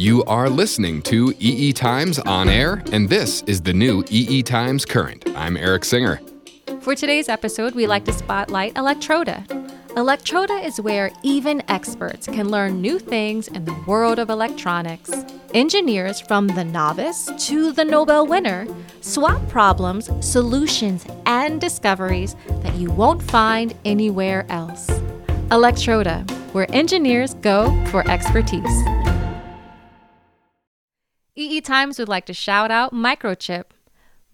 You are listening to EE Times On Air, and this is the new EE Times Current. I'm Eric Singer. For today's episode, we like to spotlight Elektroda. Elektroda is where even experts can learn new things in the world of electronics. Engineers from the novice to the Nobel winner swap problems, solutions, and discoveries that you won't find anywhere else. Elektroda, where engineers go for expertise. EE Times would like to shout out Microchip.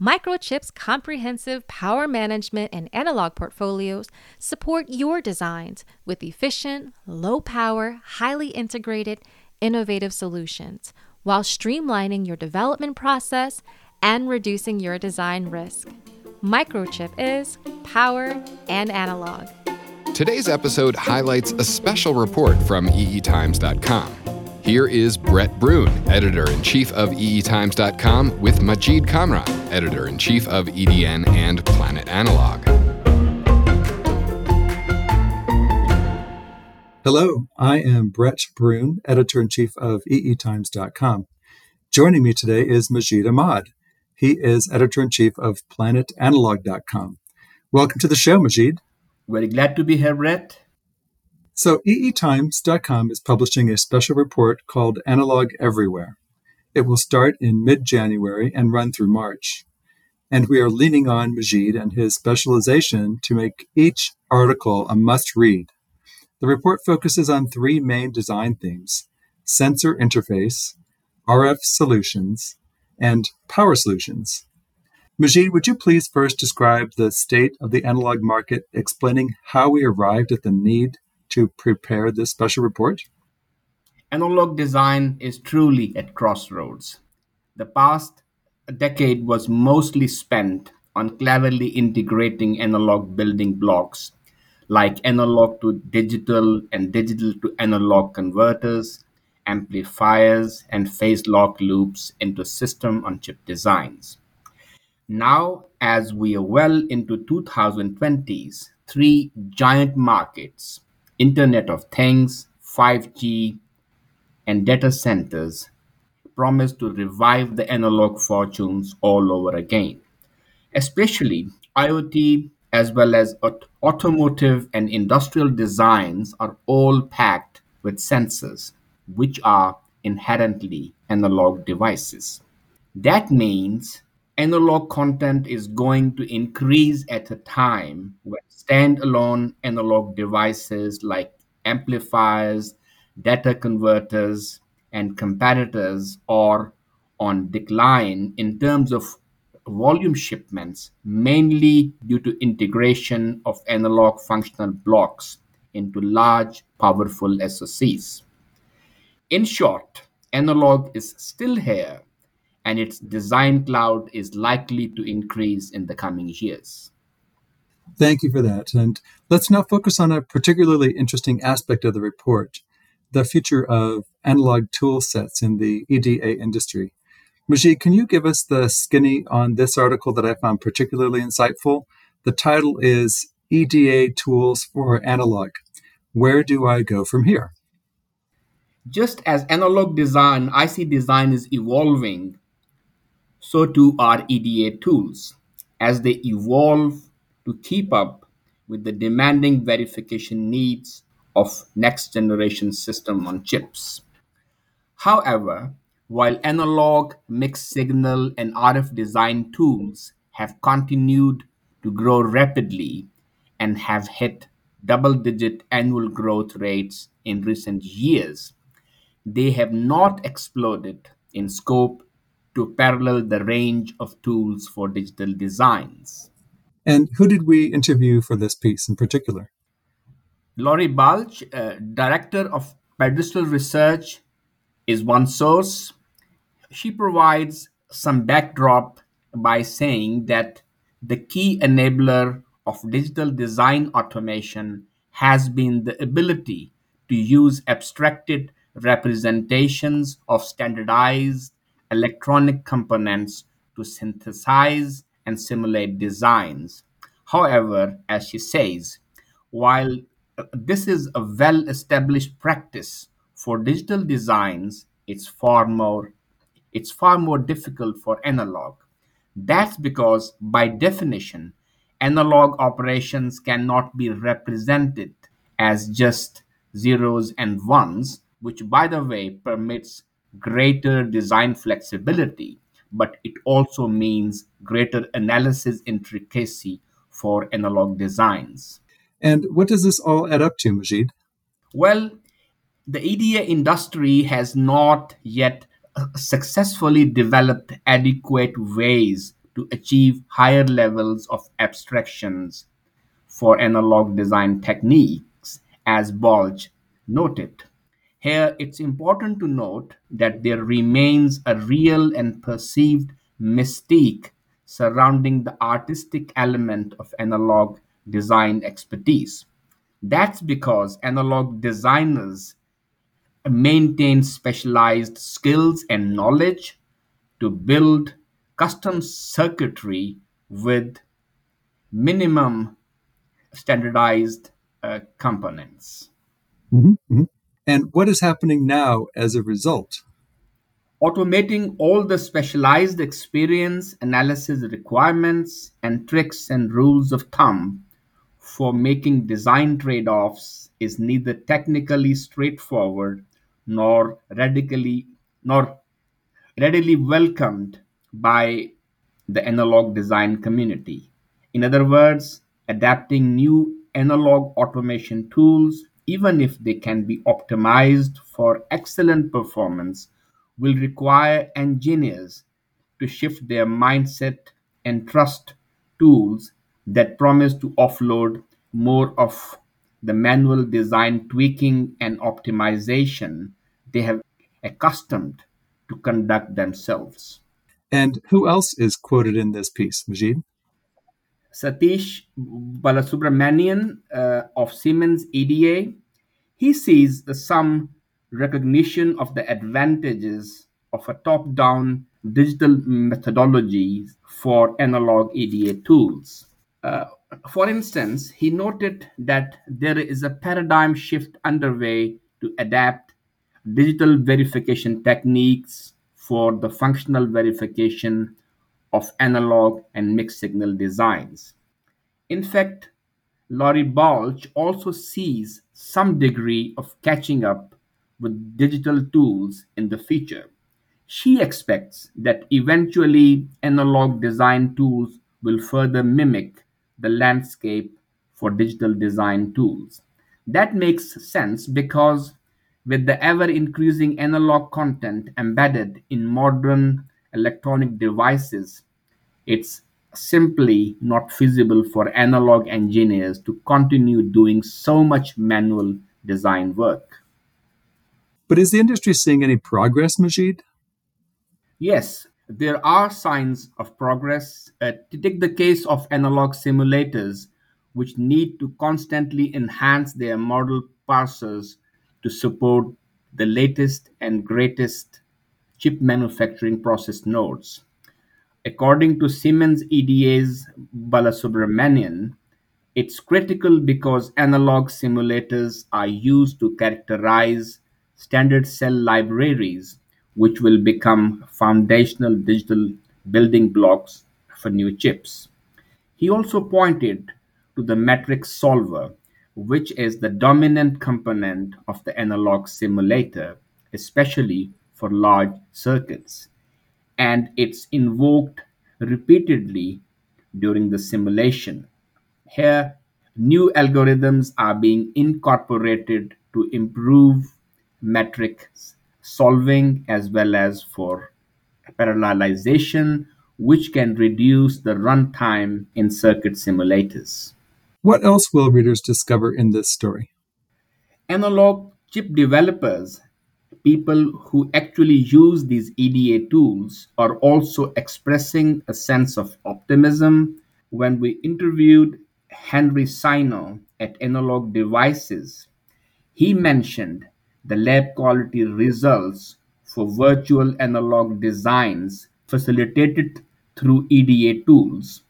Microchip's comprehensive power management and analog portfolios support your designs with efficient, low power, highly integrated, innovative solutions while streamlining your development process and reducing your design risk. Microchip is power and analog. Today's episode highlights a special report from eetimes.com. Here is Brett Brune, editor in chief of eetimes.com, with Majid Kamran, editor in chief of EDN and Planet Analog. Hello, I am Brett Brune, editor in chief of eetimes.com. Joining me today is Majid Ahmad. He is editor in chief of planetanalog.com. Welcome to the show, Majid. Very glad to be here, Brett. So, eetimes.com is publishing a special report called Analog Everywhere. It will start in mid January and run through March. And we are leaning on Majid and his specialization to make each article a must read. The report focuses on three main design themes sensor interface, RF solutions, and power solutions. Majid, would you please first describe the state of the analog market, explaining how we arrived at the need to prepare this special report? Analog design is truly at crossroads. The past decade was mostly spent on cleverly integrating analog building blocks like analog to digital and digital to analog converters, amplifiers, and phase lock loops into system on chip designs. Now, as we are well into 2020s, three giant markets Internet of Things, 5G, and data centers promise to revive the analog fortunes all over again. Especially IoT as well as automotive and industrial designs are all packed with sensors, which are inherently analog devices. That means analog content is going to increase at a time when standalone analog devices like amplifiers, data converters, and comparators are on decline in terms of volume shipments, mainly due to integration of analog functional blocks into large, powerful SoCs. In short, analog is still here, and its design cloud is likely to increase in the coming years. Thank you for that. And let's now focus on a particularly interesting aspect of the report the future of analog tool sets in the EDA industry. Majid, can you give us the skinny on this article that I found particularly insightful? The title is EDA Tools for Analog. Where do I go from here? Just as analog design, IC design is evolving, so too are EDA tools. As they evolve to keep up with the demanding verification needs of next generation system on chips. However, while analog, mixed signal, and RF design tools have continued to grow rapidly and have hit double digit annual growth rates in recent years, they have not exploded in scope to parallel the range of tools for digital designs. And who did we interview for this piece in particular? Laurie Balch, uh, Director of Pedestal Research, is one source. She provides some backdrop by saying that the key enabler of digital design automation has been the ability to use abstracted representations of standardized electronic components to synthesize and simulate designs. However, as she says, while uh, this is a well established practice for digital designs, it's far more it's far more difficult for analog. That's because by definition, analog operations cannot be represented as just zeros and ones, which by the way permits greater design flexibility, but it also means greater analysis intricacy for analog designs. And what does this all add up to, Majid? Well, the EDA industry has not yet successfully developed adequate ways to achieve higher levels of abstractions for analog design techniques, as Balch noted. Here, it's important to note that there remains a real and perceived mystique surrounding the artistic element of analog design expertise. That's because analog designers maintain specialized skills and knowledge to build custom circuitry with minimum standardized uh, components. Mm-hmm, mm-hmm. And what is happening now as a result? Automating all the specialized experience analysis requirements and tricks and rules of thumb for making design trade offs is neither technically straightforward nor radically nor readily welcomed by the analog design community. In other words, adapting new analog automation tools, even if they can be optimized for excellent performance, will require engineers to shift their mindset and trust tools that promise to offload more of the manual design tweaking and optimization they have accustomed to conduct themselves. And who else is quoted in this piece, Majid? Satish Balasubramanian uh, of Siemens EDA, he sees some recognition of the advantages of a top-down digital methodology for analog EDA tools. Uh, for instance, he noted that there is a paradigm shift underway to adapt digital verification techniques for the functional verification of analog and mixed signal designs. In fact, Laurie Balch also sees some degree of catching up with digital tools in the future. She expects that eventually analog design tools will further mimic the landscape for digital design tools. That makes sense because with the ever increasing analog content embedded in modern electronic devices, it's simply not feasible for analog engineers to continue doing so much manual design work. But is the industry seeing any progress, Majid? Yes, there are signs of progress. Uh, to take the case of analog simulators, which need to constantly enhance their model parsers to support the latest and greatest chip manufacturing process nodes. According to Siemens EDA's Balasubramanian, it's critical because analog simulators are used to characterize standard cell libraries, which will become foundational digital building blocks for new chips. He also pointed to the matrix solver, which is the dominant component of the analog simulator, especially for large circuits, and it's invoked repeatedly during the simulation. Here, new algorithms are being incorporated to improve matrix solving as well as for parallelization, which can reduce the runtime in circuit simulators. What else will readers discover in this story? Analog chip developers, people who actually use these EDA tools, are also expressing a sense of optimism. When we interviewed Henry Sino at Analog Devices, he mentioned the lab quality results for virtual analog designs facilitated through EDA tools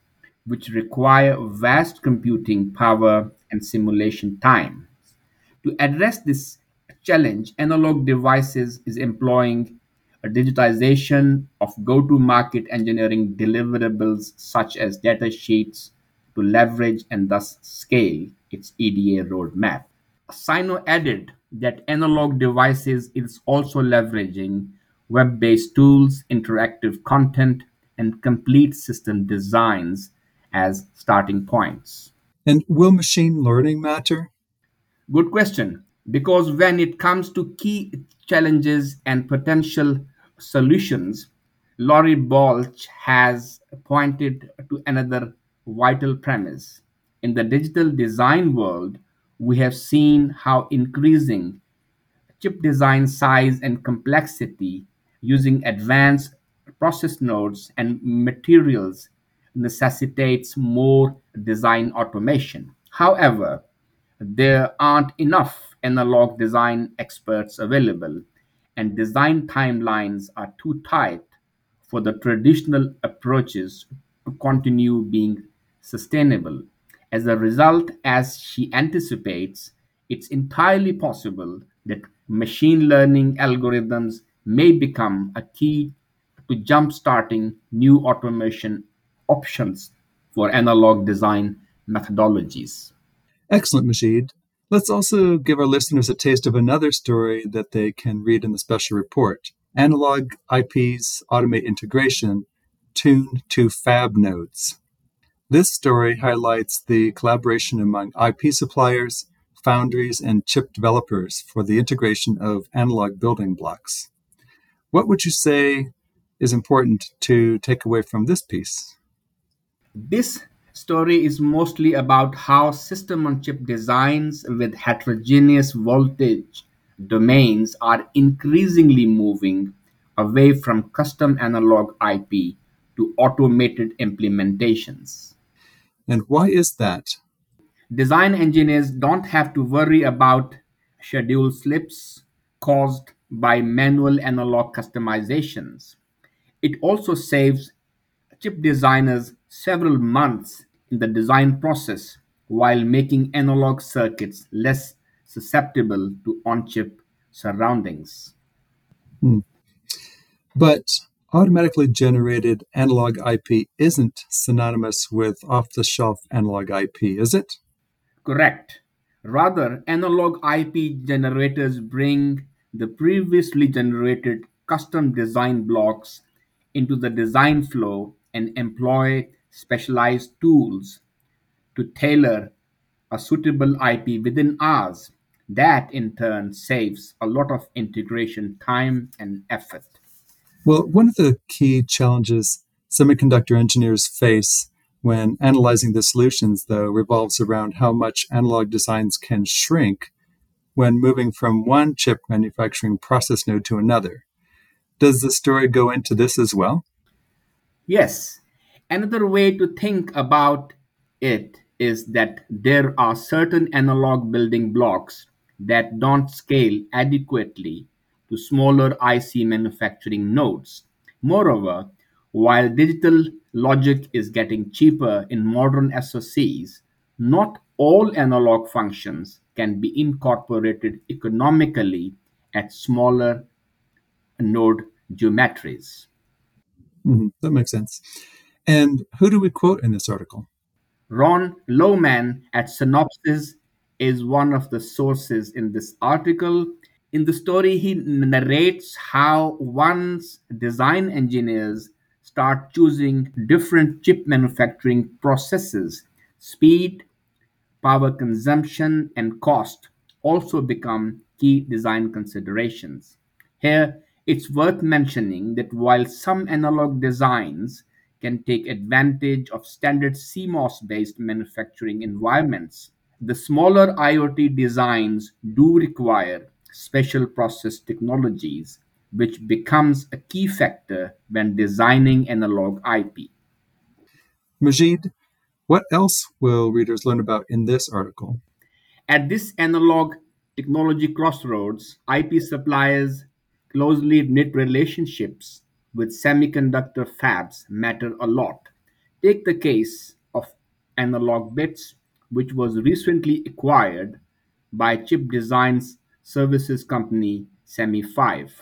which require vast computing power and simulation time. To address this challenge, analog devices is employing a digitization of go-to-market engineering deliverables such as data sheets to leverage and thus scale its EDA roadmap. Sino added that analog devices is also leveraging web-based tools, interactive content, and complete system designs as starting points. And will machine learning matter? Good question. Because when it comes to key challenges and potential solutions, Laurie Balch has pointed to another vital premise. In the digital design world, we have seen how increasing chip design size and complexity using advanced process nodes and materials necessitates more design automation. However, there aren't enough analog design experts available, and design timelines are too tight for the traditional approaches to continue being sustainable. As a result, as she anticipates, it's entirely possible that machine learning algorithms may become a key to jump-starting new automation options for analog design methodologies. Excellent, Majid. Let's also give our listeners a taste of another story that they can read in the special report Analog IPs Automate Integration Tuned to Fab Nodes. This story highlights the collaboration among IP suppliers, foundries, and chip developers for the integration of analog building blocks. What would you say is important to take away from this piece? This story is mostly about how system on chip designs with heterogeneous voltage domains are increasingly moving away from custom analog IP to automated implementations. And why is that? Design engineers don't have to worry about schedule slips caused by manual analog customizations. It also saves chip designers several months in the design process while making analog circuits less susceptible to on-chip surroundings. Hmm. But automatically generated analog IP isn't synonymous with off the shelf analog IP, is it? Correct. Rather, analog IP generators bring the previously generated custom design blocks into the design flow and employ specialized tools to tailor a suitable IP within hours. That in turn saves a lot of integration time and effort. Well, one of the key challenges semiconductor engineers face when analyzing the solutions, though, revolves around how much analog designs can shrink when moving from one chip manufacturing process node to another. Does the story go into this as well? Yes, Another way to think about it is that there are certain analog building blocks that don't scale adequately to smaller IC manufacturing nodes. Moreover, while digital logic is getting cheaper in modern SoCs, not all analog functions can be incorporated economically at smaller node geometries. Mm-hmm. That makes sense. And who do we quote in this article? Ron Lowman at Synopsys is one of the sources in this article. In the story, he narrates how once design engineers start choosing different chip manufacturing processes, speed, power consumption, and cost also become key design considerations. Here, it's worth mentioning that while some analog designs can take advantage of standard CMOS-based manufacturing environments. The smaller IoT designs do require special process technologies, which becomes a key factor when designing analog IP. Majid, what else will readers learn about in this article? At this analog technology crossroads, IP suppliers closely knit relationships with semiconductor fabs matter a lot. Take the case of Analog Bits, which was recently acquired by chip design services company SEMIFIVE.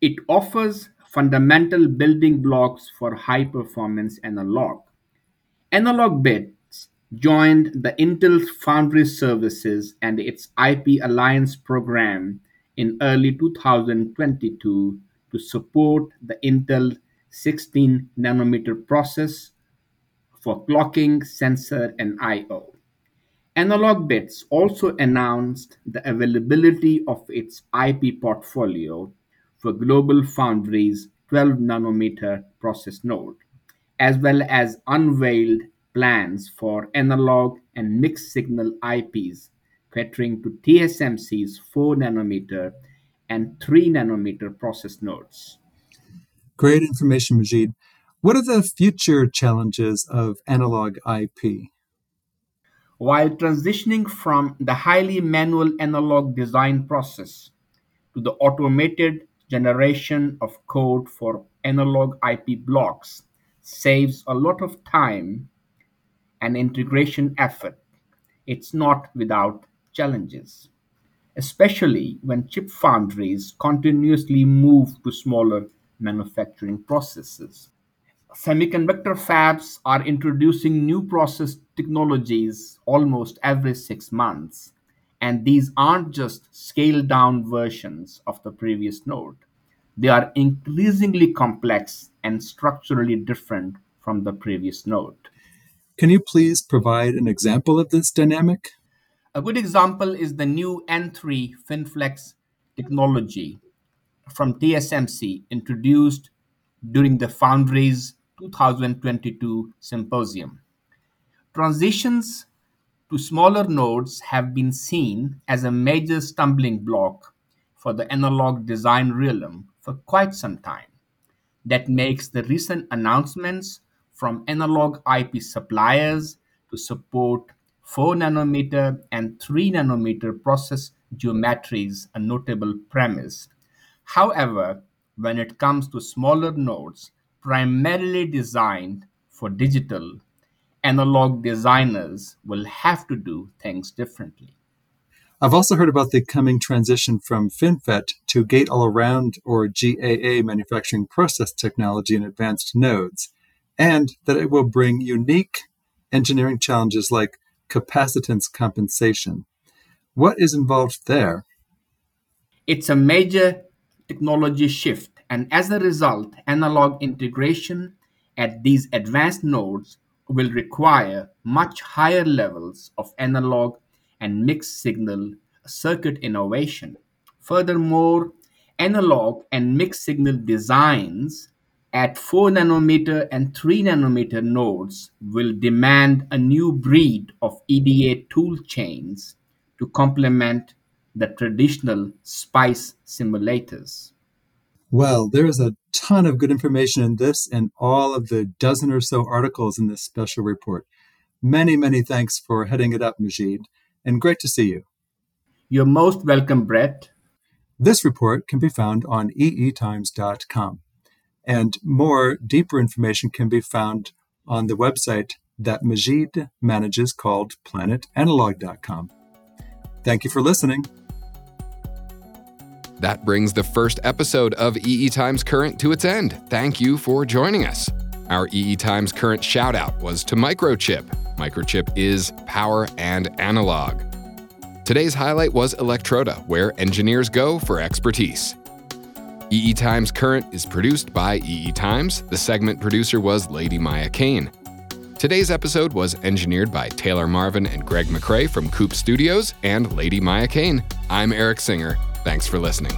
It offers fundamental building blocks for high performance analog. Analog Bits joined the Intel Foundry Services and its IP Alliance program in early 2022 to support the Intel 16 nanometer process for clocking, sensor, and I/O. Analog Bits also announced the availability of its IP portfolio for Global GlobalFoundries 12 nanometer process node, as well as unveiled plans for analog and mixed signal IPs catering to TSMC's 4 nanometer and 3 nanometer process nodes. Great information, Majid. What are the future challenges of analog IP? While transitioning from the highly manual analog design process to the automated generation of code for analog IP blocks saves a lot of time and integration effort, it's not without challenges, especially when chip foundries continuously move to smaller manufacturing processes. Semiconductor fabs are introducing new process technologies almost every six months, and these aren't just scaled down versions of the previous node. They are increasingly complex and structurally different from the previous node. Can you please provide an example of this dynamic? A good example is the new N3 FinFlex technology from TSMC introduced during the Foundry's 2022 symposium. Transitions to smaller nodes have been seen as a major stumbling block for the analog design realm for quite some time. That makes the recent announcements from analog IP suppliers to support 4 nanometer and 3 nanometer process geometries a notable premise. However, when it comes to smaller nodes, primarily designed for digital, analog designers will have to do things differently. I've also heard about the coming transition from FinFET to gate all around or GAA manufacturing process technology in advanced nodes, and that it will bring unique engineering challenges like capacitance compensation. What is involved there? It's a major technology shift and as a result, analog integration at these advanced nodes will require much higher levels of analog and mixed signal circuit innovation. Furthermore, analog and mixed signal designs at 4 nanometer and 3 nanometer nodes will demand a new breed of EDA tool chains to complement the traditional SPICE simulators. Well, there is a ton of good information in this and all of the dozen or so articles in this special report. Many, many thanks for heading it up, Majid, and great to see you. You're most welcome, Brett. This report can be found on eetimes.com, and more deeper information can be found on the website that Majid manages called planetanalog.com. Thank you for listening. That brings the first episode of EE Times Current to its end. Thank you for joining us. Our EE Times Current shout out was to Microchip. Microchip is power and analog. Today's highlight was Elektroda, where engineers go for expertise. EE Times Current is produced by EE Times. The segment producer was Lady Maya Kane. Today's episode was engineered by Taylor Marvin and Greg McCrae from Coop Studios and Lady Maya Kane. I'm Eric Singer. Thanks for listening.